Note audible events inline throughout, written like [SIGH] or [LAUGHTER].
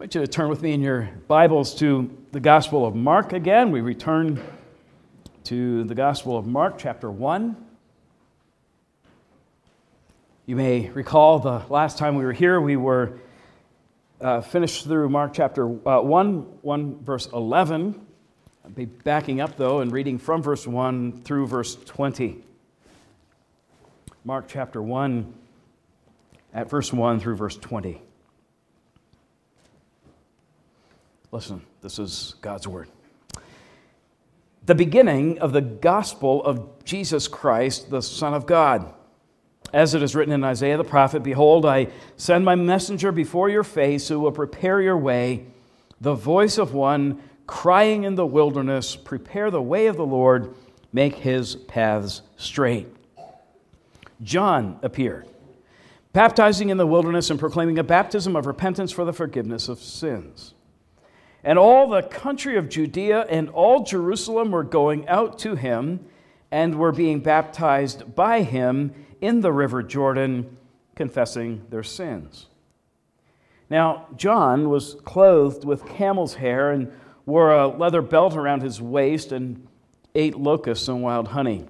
I want you to turn with me in your Bibles to the Gospel of Mark again. We return to the Gospel of Mark, chapter 1. You may recall the last time we were here, we were uh, finished through Mark chapter uh, 1, 1, verse 11. I'll be backing up, though, and reading from verse 1 through verse 20. Mark chapter 1, at verse 1 through verse 20. Listen, this is God's word. The beginning of the gospel of Jesus Christ, the Son of God. As it is written in Isaiah the prophet Behold, I send my messenger before your face who will prepare your way, the voice of one crying in the wilderness, Prepare the way of the Lord, make his paths straight. John appeared, baptizing in the wilderness and proclaiming a baptism of repentance for the forgiveness of sins. And all the country of Judea and all Jerusalem were going out to him and were being baptized by him in the river Jordan, confessing their sins. Now, John was clothed with camel's hair and wore a leather belt around his waist and ate locusts and wild honey.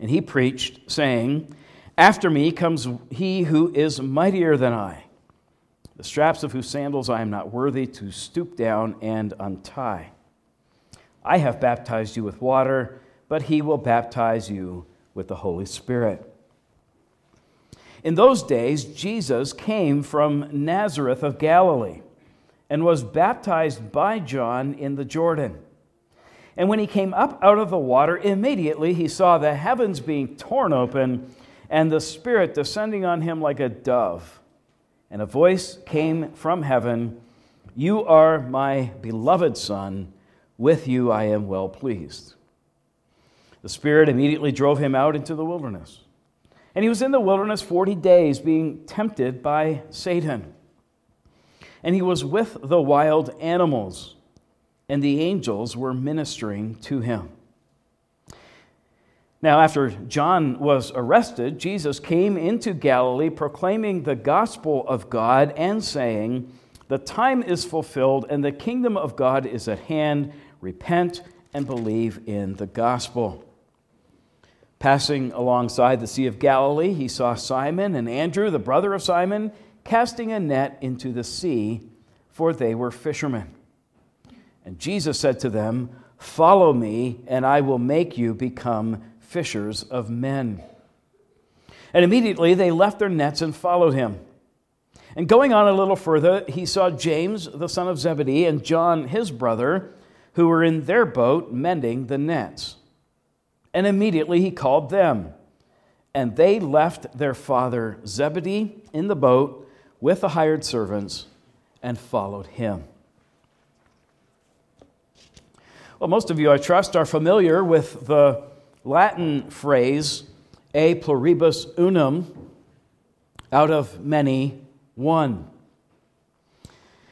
And he preached, saying, After me comes he who is mightier than I the straps of whose sandals I am not worthy to stoop down and untie. I have baptized you with water, but he will baptize you with the Holy Spirit. In those days, Jesus came from Nazareth of Galilee and was baptized by John in the Jordan. And when he came up out of the water, immediately he saw the heavens being torn open and the Spirit descending on him like a dove and a voice came from heaven You are my beloved Son, with you I am well pleased. The Spirit immediately drove him out into the wilderness. And he was in the wilderness 40 days, being tempted by Satan. And he was with the wild animals, and the angels were ministering to him. Now, after John was arrested, Jesus came into Galilee proclaiming the gospel of God and saying, The time is fulfilled and the kingdom of God is at hand. Repent and believe in the gospel. Passing alongside the Sea of Galilee, he saw Simon and Andrew, the brother of Simon, casting a net into the sea, for they were fishermen. And Jesus said to them, Follow me, and I will make you become fishers of men. And immediately they left their nets and followed him. And going on a little further, he saw James, the son of Zebedee, and John, his brother, who were in their boat mending the nets. And immediately he called them. And they left their father Zebedee in the boat with the hired servants and followed him. Well, most of you, I trust, are familiar with the Latin phrase, a pluribus unum, out of many, one.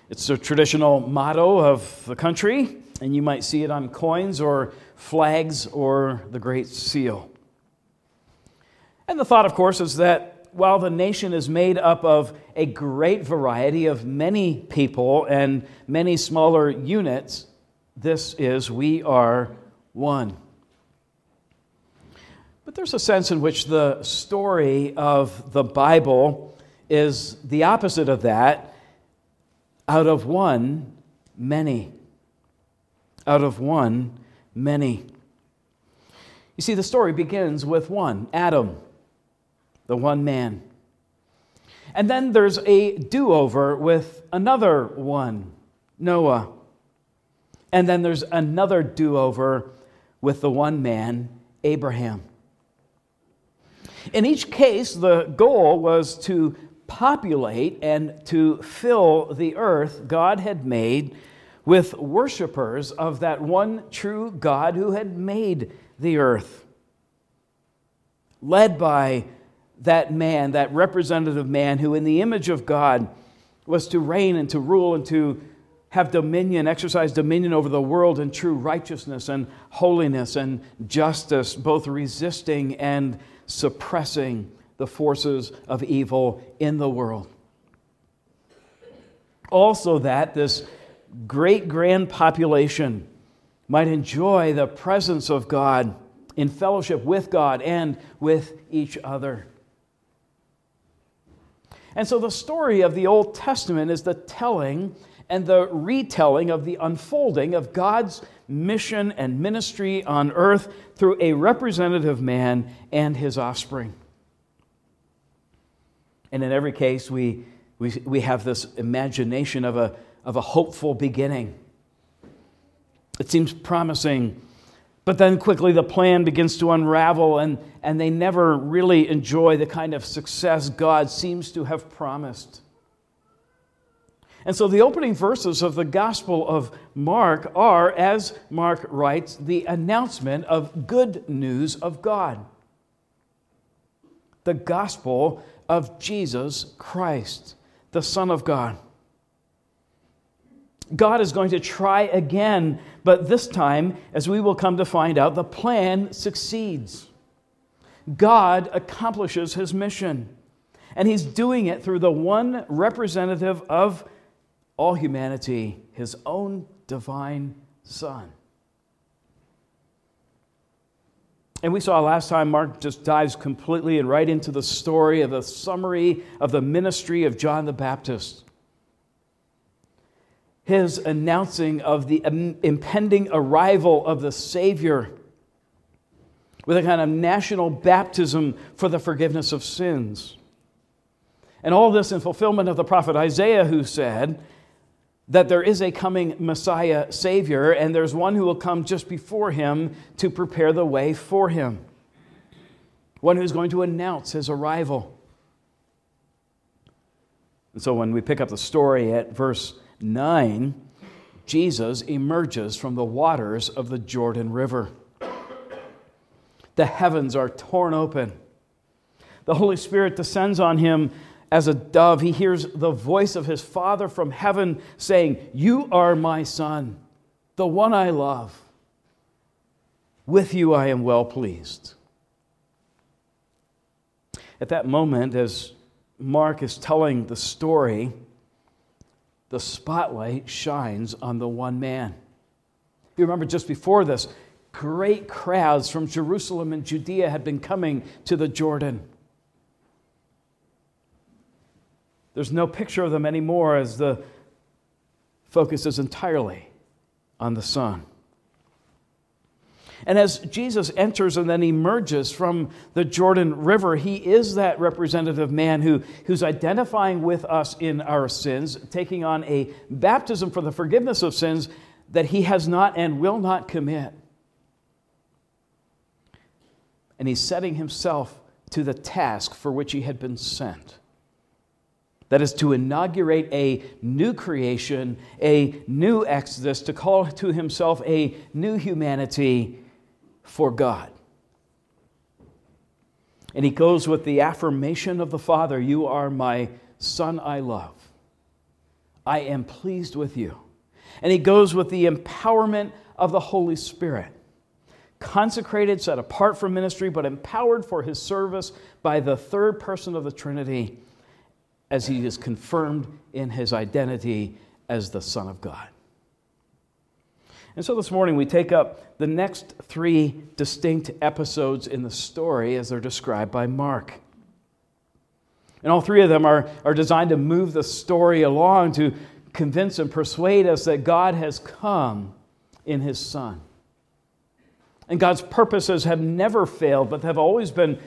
It's a traditional motto of the country, and you might see it on coins or flags or the Great Seal. And the thought, of course, is that while the nation is made up of a great variety of many people and many smaller units, this is we are one. But there's a sense in which the story of the Bible is the opposite of that. Out of one, many. Out of one, many. You see, the story begins with one Adam, the one man. And then there's a do over with another one, Noah. And then there's another do over with the one man, Abraham. In each case, the goal was to populate and to fill the earth God had made with worshipers of that one true God who had made the earth. Led by that man, that representative man who, in the image of God, was to reign and to rule and to have dominion, exercise dominion over the world in true righteousness and holiness and justice, both resisting and suppressing the forces of evil in the world. Also, that this great grand population might enjoy the presence of God in fellowship with God and with each other. And so the story of the Old Testament is the telling and the retelling of the unfolding of God's mission and ministry on earth through a representative man and his offspring. And in every case, we, we, we have this imagination of a, of a hopeful beginning. It seems promising, but then quickly the plan begins to unravel, and, and they never really enjoy the kind of success God seems to have promised. And so the opening verses of the Gospel of Mark are, as Mark writes, the announcement of good news of God. The gospel of Jesus Christ, the Son of God. God is going to try again, but this time, as we will come to find out, the plan succeeds. God accomplishes his mission, and he's doing it through the one representative of all humanity, his own divine Son. And we saw last time, Mark just dives completely and right into the story of the summary of the ministry of John the Baptist. His announcing of the impending arrival of the Savior with a kind of national baptism for the forgiveness of sins. And all this in fulfillment of the prophet Isaiah, who said, that there is a coming Messiah Savior, and there's one who will come just before him to prepare the way for him. One who's going to announce his arrival. And so when we pick up the story at verse 9, Jesus emerges from the waters of the Jordan River. The heavens are torn open. The Holy Spirit descends on him as a dove, he hears the voice of his Father from heaven saying, You are my Son, the one I love. With you I am well pleased. At that moment, as Mark is telling the story, the spotlight shines on the one man. You remember just before this, great crowds from Jerusalem and Judea had been coming to the Jordan. There's no picture of them anymore as the focus is entirely on the Son. And as Jesus enters and then emerges from the Jordan River, he is that representative man who, who's identifying with us in our sins, taking on a baptism for the forgiveness of sins that he has not and will not commit. And he's setting himself to the task for which he had been sent. That is to inaugurate a new creation, a new exodus, to call to himself a new humanity for God. And he goes with the affirmation of the Father You are my Son I love. I am pleased with you. And he goes with the empowerment of the Holy Spirit. Consecrated, set apart for ministry, but empowered for his service by the third person of the Trinity as he is confirmed in his identity as the Son of God. And so this morning we take up the next three distinct episodes in the story as they're described by Mark. And all three of them are, are designed to move the story along to convince and persuade us that God has come in his Son. And God's purposes have never failed, but have always been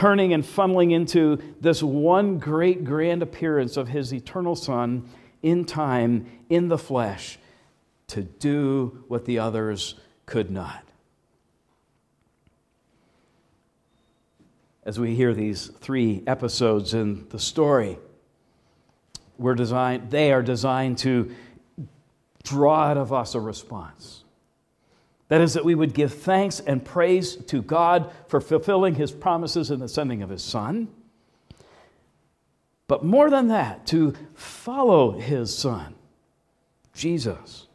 turning and funneling into this one great grand appearance of his eternal Son in time, in the flesh, to do what the others could not. As we hear these three episodes in the story, we're designed, they are designed to draw out of us a response. That is, that we would give thanks and praise to God for fulfilling his promises in the sending of his Son. But more than that, to follow his Son, Jesus,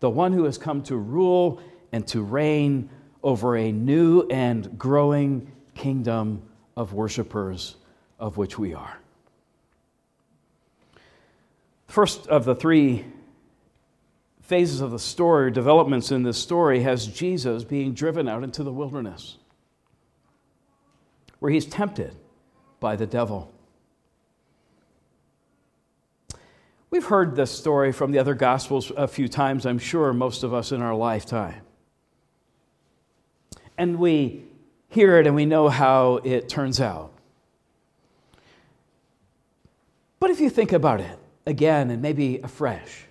the one who has come to rule and to reign over a new and growing kingdom of worshipers, of which we are. First of the three phases of the story, developments in this story, has Jesus being driven out into the wilderness, where he's tempted by the devil. We've heard this story from the other Gospels a few times, I'm sure, most of us in our lifetime. And we hear it and we know how it turns out. But if you think about it again and maybe afresh,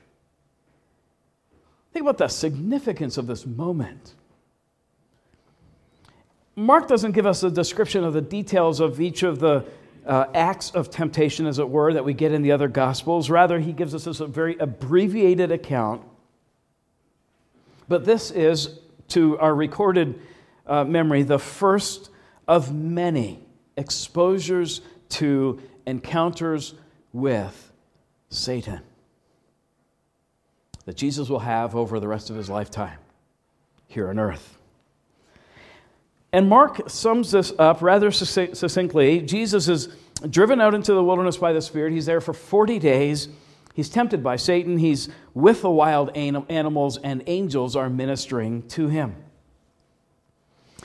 think about the significance of this moment. Mark doesn't give us a description of the details of each of the uh, acts of temptation, as it were, that we get in the other Gospels. Rather, he gives us a very abbreviated account. But this is, to our recorded uh, memory, the first of many exposures to encounters with Satan that Jesus will have over the rest of his lifetime here on earth. And Mark sums this up rather succinctly. Jesus is driven out into the wilderness by the Spirit. He's there for 40 days. He's tempted by Satan. He's with the wild animals, and angels are ministering to him.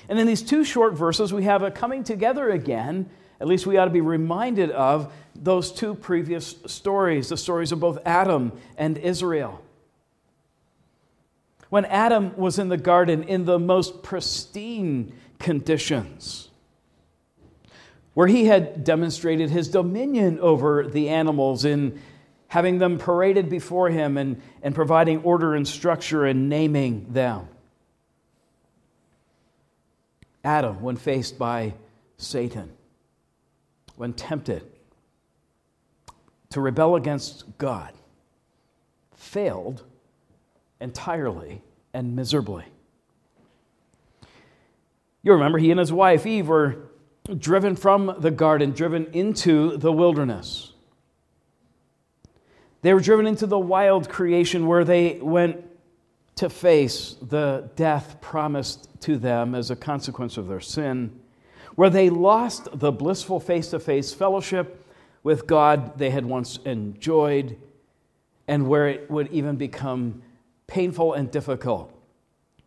And in these two short verses, we have a coming together again. At least we ought to be reminded of those two previous stories the stories of both Adam and Israel. When Adam was in the garden in the most pristine conditions, where he had demonstrated his dominion over the animals in having them paraded before him and, and providing order and structure and naming them. Adam, when faced by Satan, when tempted to rebel against God, failed entirely and miserably. You remember he and his wife Eve were driven from the garden, driven into the wilderness. They were driven into the wild creation where they went to face the death promised to them as a consequence of their sin, where they lost the blissful face to face fellowship with God they had once enjoyed, and where it would even become painful and difficult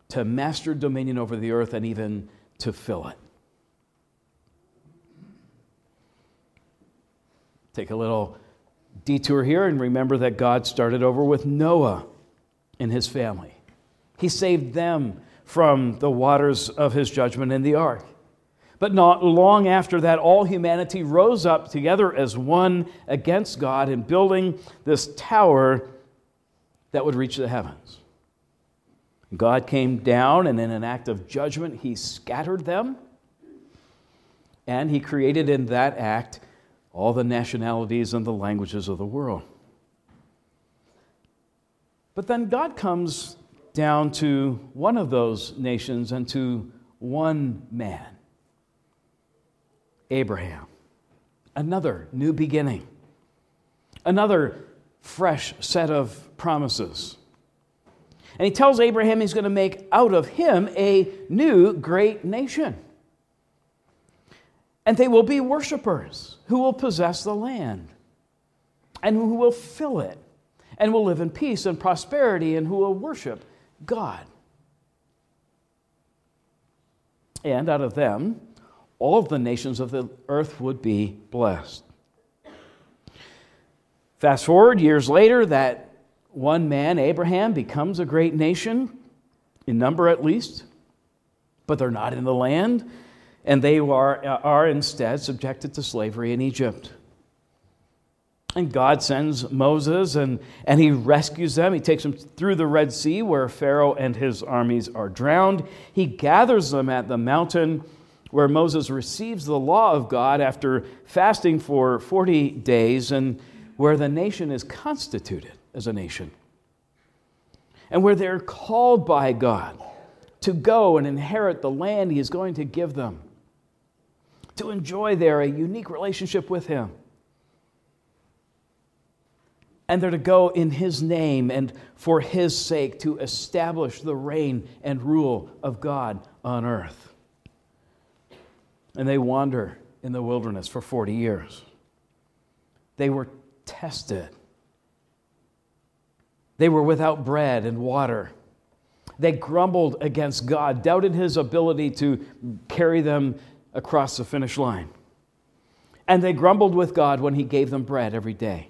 to master dominion over the earth and even to fill it. Take a little detour here and remember that God started over with Noah and his family. He saved them from the waters of his judgment in the ark. But not long after that, all humanity rose up together as one against God in building this tower that would reach the heavens. God came down, and in an act of judgment, he scattered them. And he created in that act all the nationalities and the languages of the world. But then God comes down to one of those nations and to one man Abraham. Another new beginning, another fresh set of promises. And he tells Abraham he's going to make out of him a new great nation. And they will be worshipers who will possess the land and who will fill it and will live in peace and prosperity and who will worship God. And out of them, all of the nations of the earth would be blessed. Fast forward years later, that one man, Abraham, becomes a great nation, in number at least, but they're not in the land, and they are, are instead subjected to slavery in Egypt. And God sends Moses and, and he rescues them. He takes them through the Red Sea where Pharaoh and his armies are drowned. He gathers them at the mountain where Moses receives the law of God after fasting for 40 days and where the nation is constituted as a nation. And where they're called by God to go and inherit the land he is going to give them, to enjoy there a unique relationship with him and they're to go in his name and for his sake to establish the reign and rule of God on earth. And they wander in the wilderness for 40 years. They were tested They were without bread and water. They grumbled against God, doubted his ability to carry them across the finish line. And they grumbled with God when he gave them bread every day.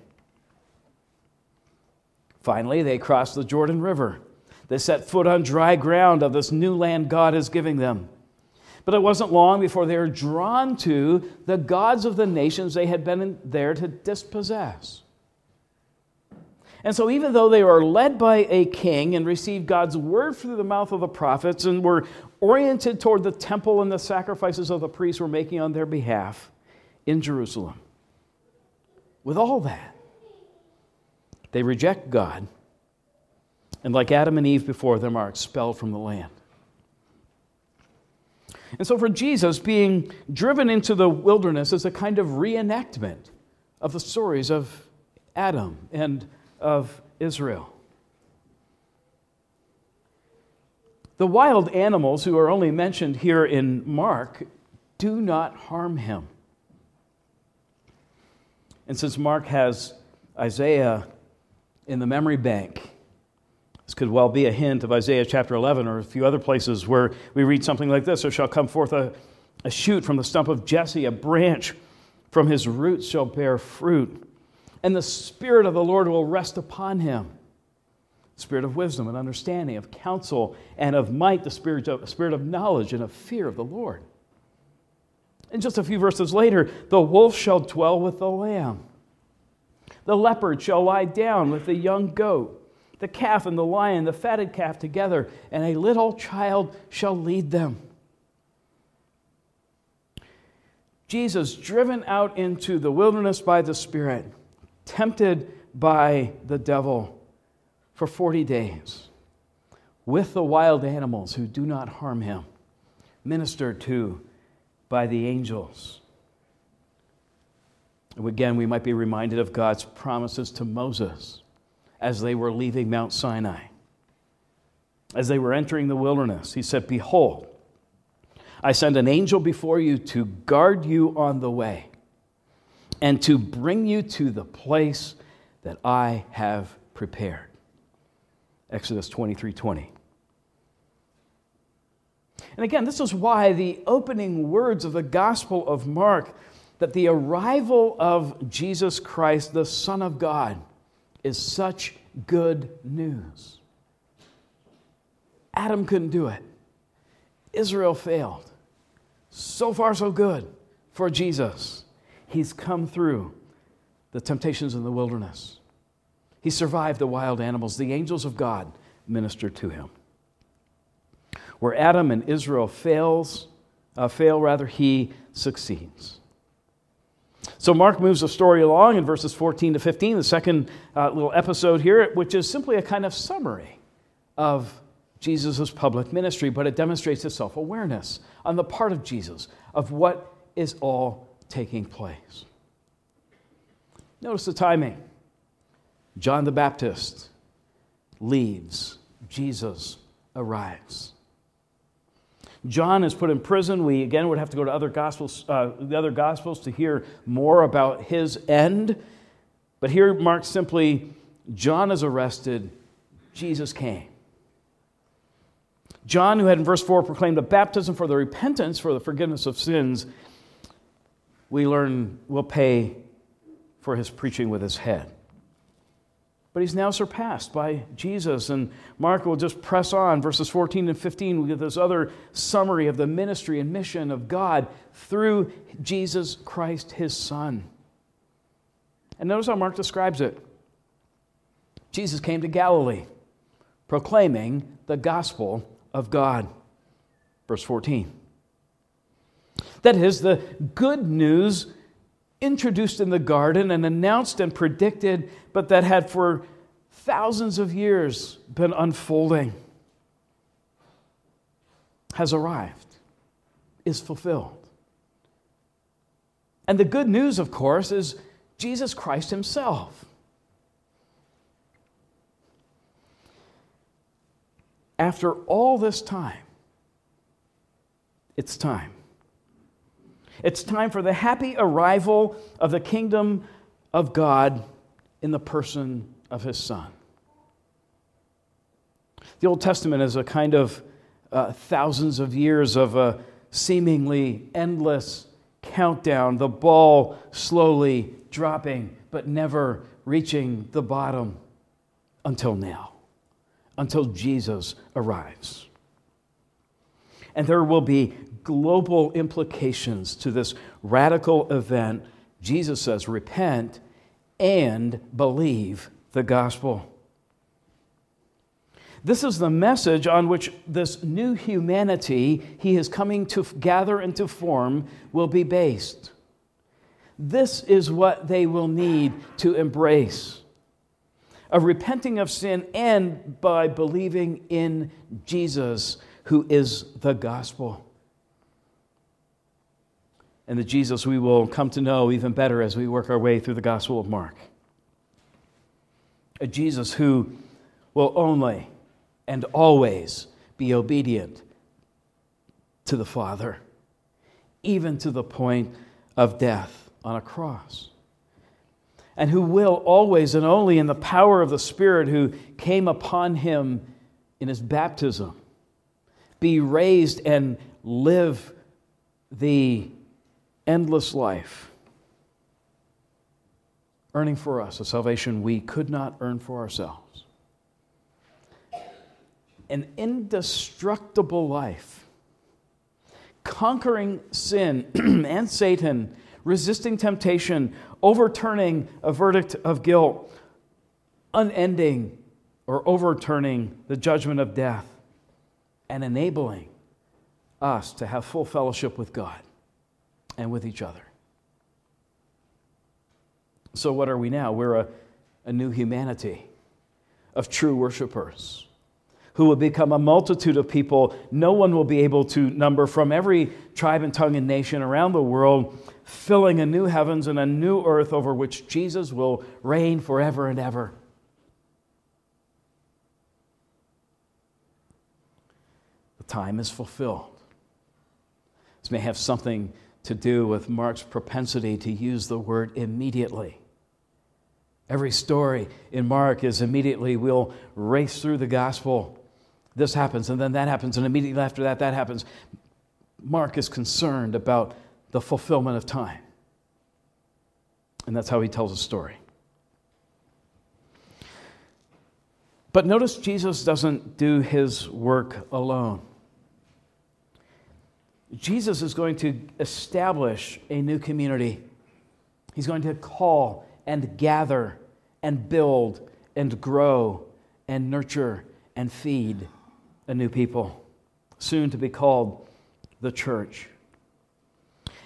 Finally, they crossed the Jordan River. They set foot on dry ground of this new land God is giving them. But it wasn't long before they were drawn to the gods of the nations they had been there to dispossess. And so, even though they were led by a king and received God's word through the mouth of the prophets and were oriented toward the temple and the sacrifices of the priests were making on their behalf in Jerusalem, with all that, they reject God and, like Adam and Eve before them, are expelled from the land. And so, for Jesus, being driven into the wilderness is a kind of reenactment of the stories of Adam and of Israel. The wild animals who are only mentioned here in Mark do not harm him. And since Mark has Isaiah in the memory bank, this could well be a hint of Isaiah chapter 11 or a few other places where we read something like this There shall come forth a, a shoot from the stump of Jesse, a branch from his roots shall bear fruit and the Spirit of the Lord will rest upon him. Spirit of wisdom and understanding, of counsel and of might, the spirit of, spirit of knowledge and of fear of the Lord. And just a few verses later, the wolf shall dwell with the lamb. The leopard shall lie down with the young goat, the calf and the lion, the fatted calf together, and a little child shall lead them. Jesus, driven out into the wilderness by the Spirit, tempted by the devil for 40 days with the wild animals who do not harm him, ministered to by the angels. Again, we might be reminded of God's promises to Moses as they were leaving Mount Sinai. As they were entering the wilderness, he said, Behold, I send an angel before you to guard you on the way and to bring you to the place that I have prepared. Exodus 23 20. And again, this is why the opening words of the Gospel of Mark that the arrival of Jesus Christ, the Son of God, is such good news. Adam couldn't do it, Israel failed. So far, so good for Jesus. He's come through the temptations in the wilderness. He survived the wild animals. The angels of God ministered to him. Where Adam and Israel fails, uh, fail, rather, he succeeds. So Mark moves the story along in verses 14 to 15, the second uh, little episode here, which is simply a kind of summary of Jesus' public ministry, but it demonstrates a self awareness on the part of Jesus of what is all taking place. Notice the timing. John the Baptist leaves, Jesus arrives. John is put in prison. We again would have to go to other gospels, uh, the other gospels to hear more about his end. But here, Mark simply, John is arrested. Jesus came. John, who had in verse 4 proclaimed a baptism for the repentance for the forgiveness of sins, we learn will pay for his preaching with his head. But he's now surpassed by Jesus. And Mark will just press on. Verses 14 and 15, we get this other summary of the ministry and mission of God through Jesus Christ, his Son. And notice how Mark describes it Jesus came to Galilee, proclaiming the gospel of God. Verse 14. That is, the good news introduced in the garden and announced and predicted, but that had for thousands of years been unfolding, has arrived, is fulfilled. And the good news, of course, is Jesus Christ Himself. After all this time, it's time. It's time for the happy arrival of the kingdom of God in the person of his Son. The Old Testament is a kind of uh, thousands of years of a seemingly endless countdown, the ball slowly dropping, but never reaching the bottom until now, until Jesus arrives. And there will be global implications to this radical event. Jesus says, repent and believe the gospel. This is the message on which this new humanity he is coming to gather and to form will be based. This is what they will need to embrace of repenting of sin and by believing in Jesus, who is the gospel. And the Jesus we will come to know even better as we work our way through the Gospel of Mark. A Jesus who will only and always be obedient to the Father, even to the point of death on a cross. And who will always and only in the power of the Spirit who came upon him in his baptism be raised and live the endless life, earning for us a salvation we could not earn for ourselves. An indestructible life, conquering sin [CLEARS THROAT] and Satan, resisting temptation, overturning a verdict of guilt, unending or overturning the judgment of death, and enabling us to have full fellowship with God and with each other. So, what are we now? We're a, a new humanity of true worshipers who will become a multitude of people no one will be able to number from every tribe and tongue and nation around the world, filling a new heavens and a new earth over which Jesus will reign forever and ever. The time is fulfilled. This may have something to do with Mark's propensity to use the word immediately. Every story in Mark is immediately, we'll race through the gospel this happens, and then that happens, and immediately after that, that happens. Mark is concerned about the fulfillment of time. And that's how he tells a story. But notice Jesus doesn't do his work alone. Jesus is going to establish a new community. He's going to call and gather and build and grow and nurture and feed a new people, soon to be called the church.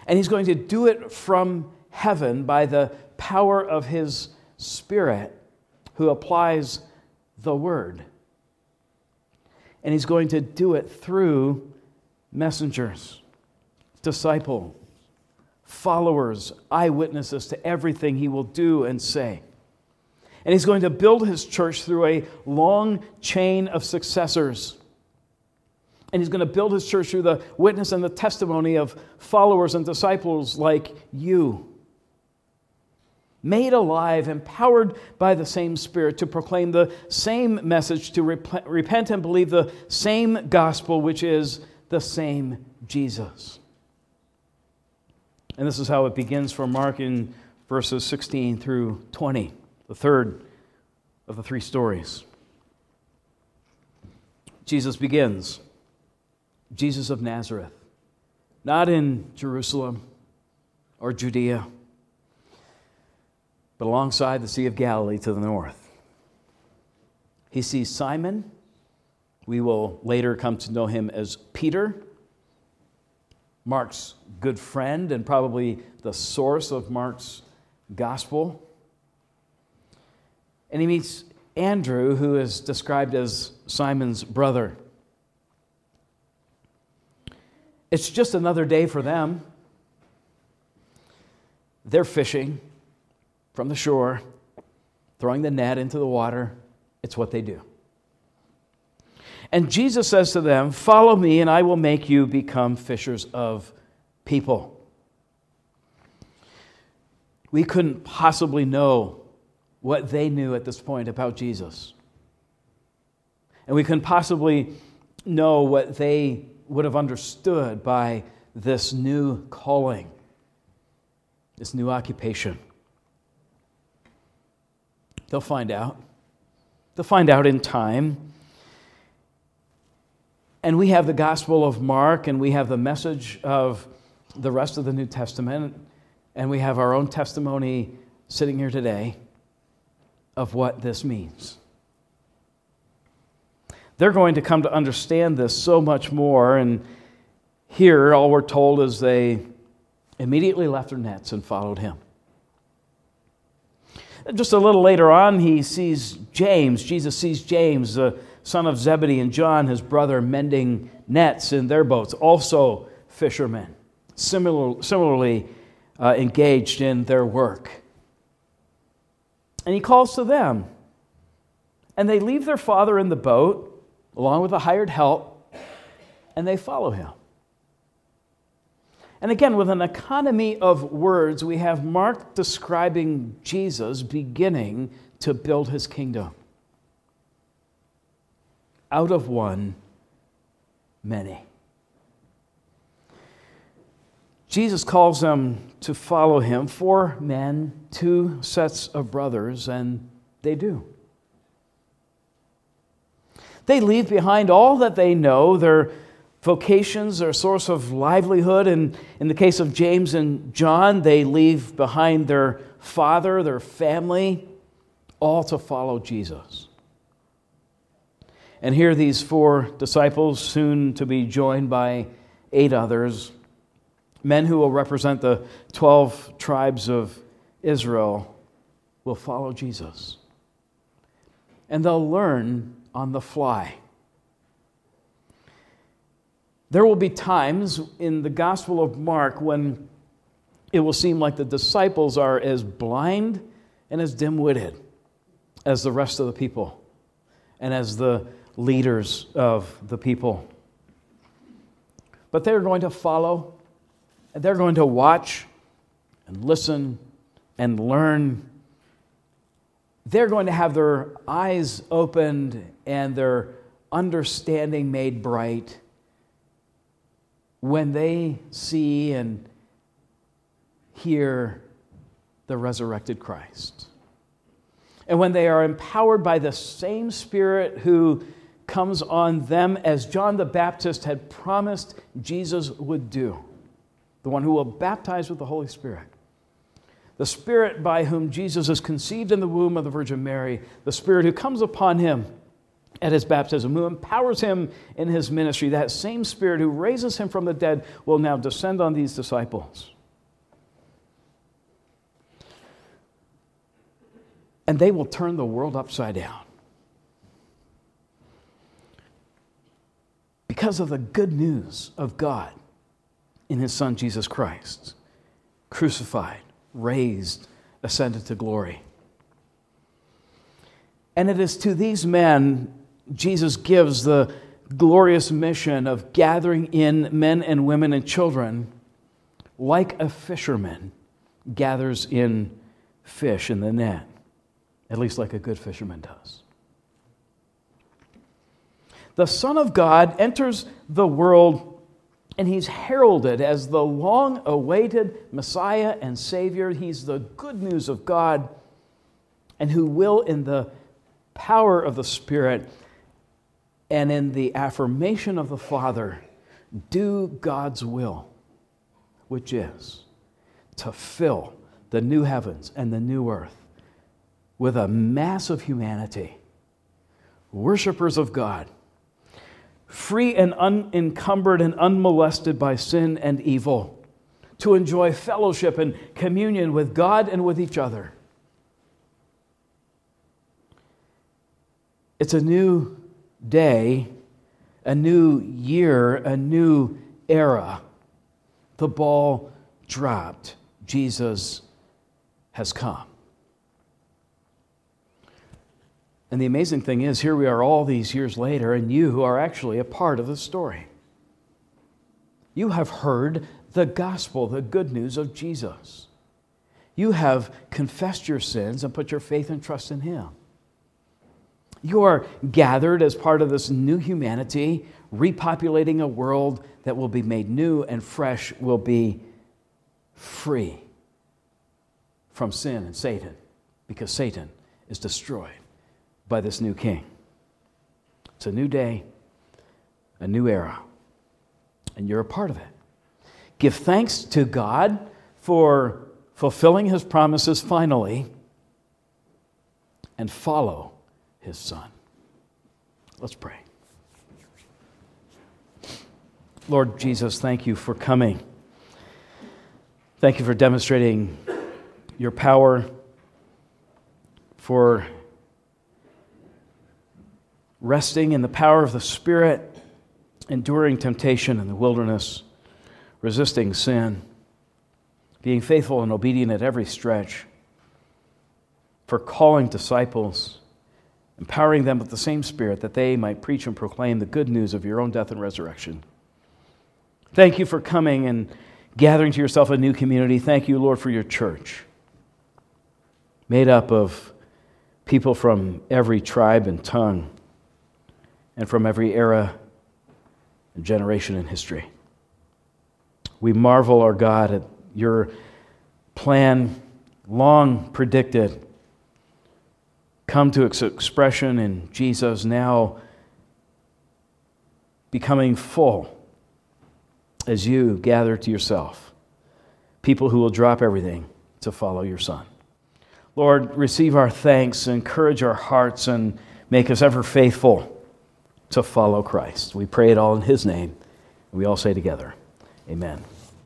And he's going to do it from heaven by the power of his Spirit who applies the word. And he's going to do it through messengers, disciples, followers, eyewitnesses to everything he will do and say. And he's going to build his church through a long chain of successors and he's going to build his church through the witness and the testimony of followers and disciples like you. Made alive, empowered by the same Spirit to proclaim the same message, to rep- repent and believe the same gospel, which is the same Jesus. And this is how it begins for Mark in verses 16 through 20, the third of the three stories. Jesus begins. Jesus of Nazareth, not in Jerusalem or Judea, but alongside the Sea of Galilee to the north. He sees Simon. We will later come to know him as Peter, Mark's good friend and probably the source of Mark's gospel. And he meets Andrew, who is described as Simon's brother. It's just another day for them. They're fishing from the shore, throwing the net into the water. It's what they do. And Jesus says to them, Follow me, and I will make you become fishers of people. We couldn't possibly know what they knew at this point about Jesus. And we can possibly know what they would have understood by this new calling, this new occupation. They'll find out. They'll find out in time. And we have the Gospel of Mark, and we have the message of the rest of the New Testament, and we have our own testimony sitting here today of what this means. They're going to come to understand this so much more, and here all we're told is they immediately left their nets and followed him. Just a little later on, he sees James. Jesus sees James, the son of Zebedee, and John, his brother, mending nets in their boats, also fishermen, similar, similarly uh, engaged in their work. And he calls to them. And they leave their father in the boat, along with a hired help, and they follow him. And again, with an economy of words, we have Mark describing Jesus beginning to build his kingdom. Out of one, many. Jesus calls them to follow him, four men, two sets of brothers, and they do. They leave behind all that they know, their vocations, their source of livelihood. And in the case of James and John, they leave behind their father, their family, all to follow Jesus. And here, these four disciples, soon to be joined by eight others, men who will represent the 12 tribes of Israel, will follow Jesus. And they'll learn on the fly. There will be times in the Gospel of Mark when it will seem like the disciples are as blind and as dim witted as the rest of the people and as the leaders of the people. But they're going to follow, and they're going to watch and listen and learn. They're going to have their eyes opened and their understanding made bright when they see and hear the resurrected Christ. And when they are empowered by the same Spirit who comes on them as John the Baptist had promised Jesus would do, the one who will baptize with the Holy Spirit. The Spirit by whom Jesus is conceived in the womb of the Virgin Mary, the Spirit who comes upon him at his baptism, who empowers him in his ministry. That same Spirit who raises him from the dead will now descend on these disciples. And they will turn the world upside down. Because of the good news of God in his Son Jesus Christ, crucified, raised, ascended to glory. And it is to these men Jesus gives the glorious mission of gathering in men and women and children like a fisherman gathers in fish in the net, at least like a good fisherman does. The Son of God enters the world and he's heralded as the long awaited Messiah and Savior. He's the good news of God and who will, in the power of the Spirit, and in the affirmation of the Father, do God's will, which is to fill the new heavens and the new earth with a mass of humanity, worshipers of God, free and unencumbered and unmolested by sin and evil, to enjoy fellowship and communion with God and with each other. It's a new day, a new year, a new era. The ball dropped. Jesus has come. And the amazing thing is, here we are all these years later, and you who are actually a part of the story. You have heard the gospel, the good news of Jesus. You have confessed your sins and put your faith and trust in Him. You are gathered as part of this new humanity, repopulating a world that will be made new and fresh, will be free from sin and Satan, because Satan is destroyed by this new king. It's a new day, a new era, and you're a part of it. Give thanks to God for fulfilling his promises finally, and follow his son. Let's pray. Lord Jesus, thank you for coming. Thank you for demonstrating your power, for resting in the power of the Spirit, enduring temptation in the wilderness, resisting sin, being faithful and obedient at every stretch, for calling disciples, empowering them with the same Spirit that they might preach and proclaim the good news of your own death and resurrection. Thank you for coming and gathering to yourself a new community. Thank you, Lord, for your church, made up of people from every tribe and tongue and from every era and generation in history. We marvel, our God, at your plan, long predicted, come to its expression in Jesus now becoming full as you gather to yourself people who will drop everything to follow your Son. Lord, receive our thanks, encourage our hearts, and make us ever faithful to follow Christ. We pray it all in His name. We all say together, Amen.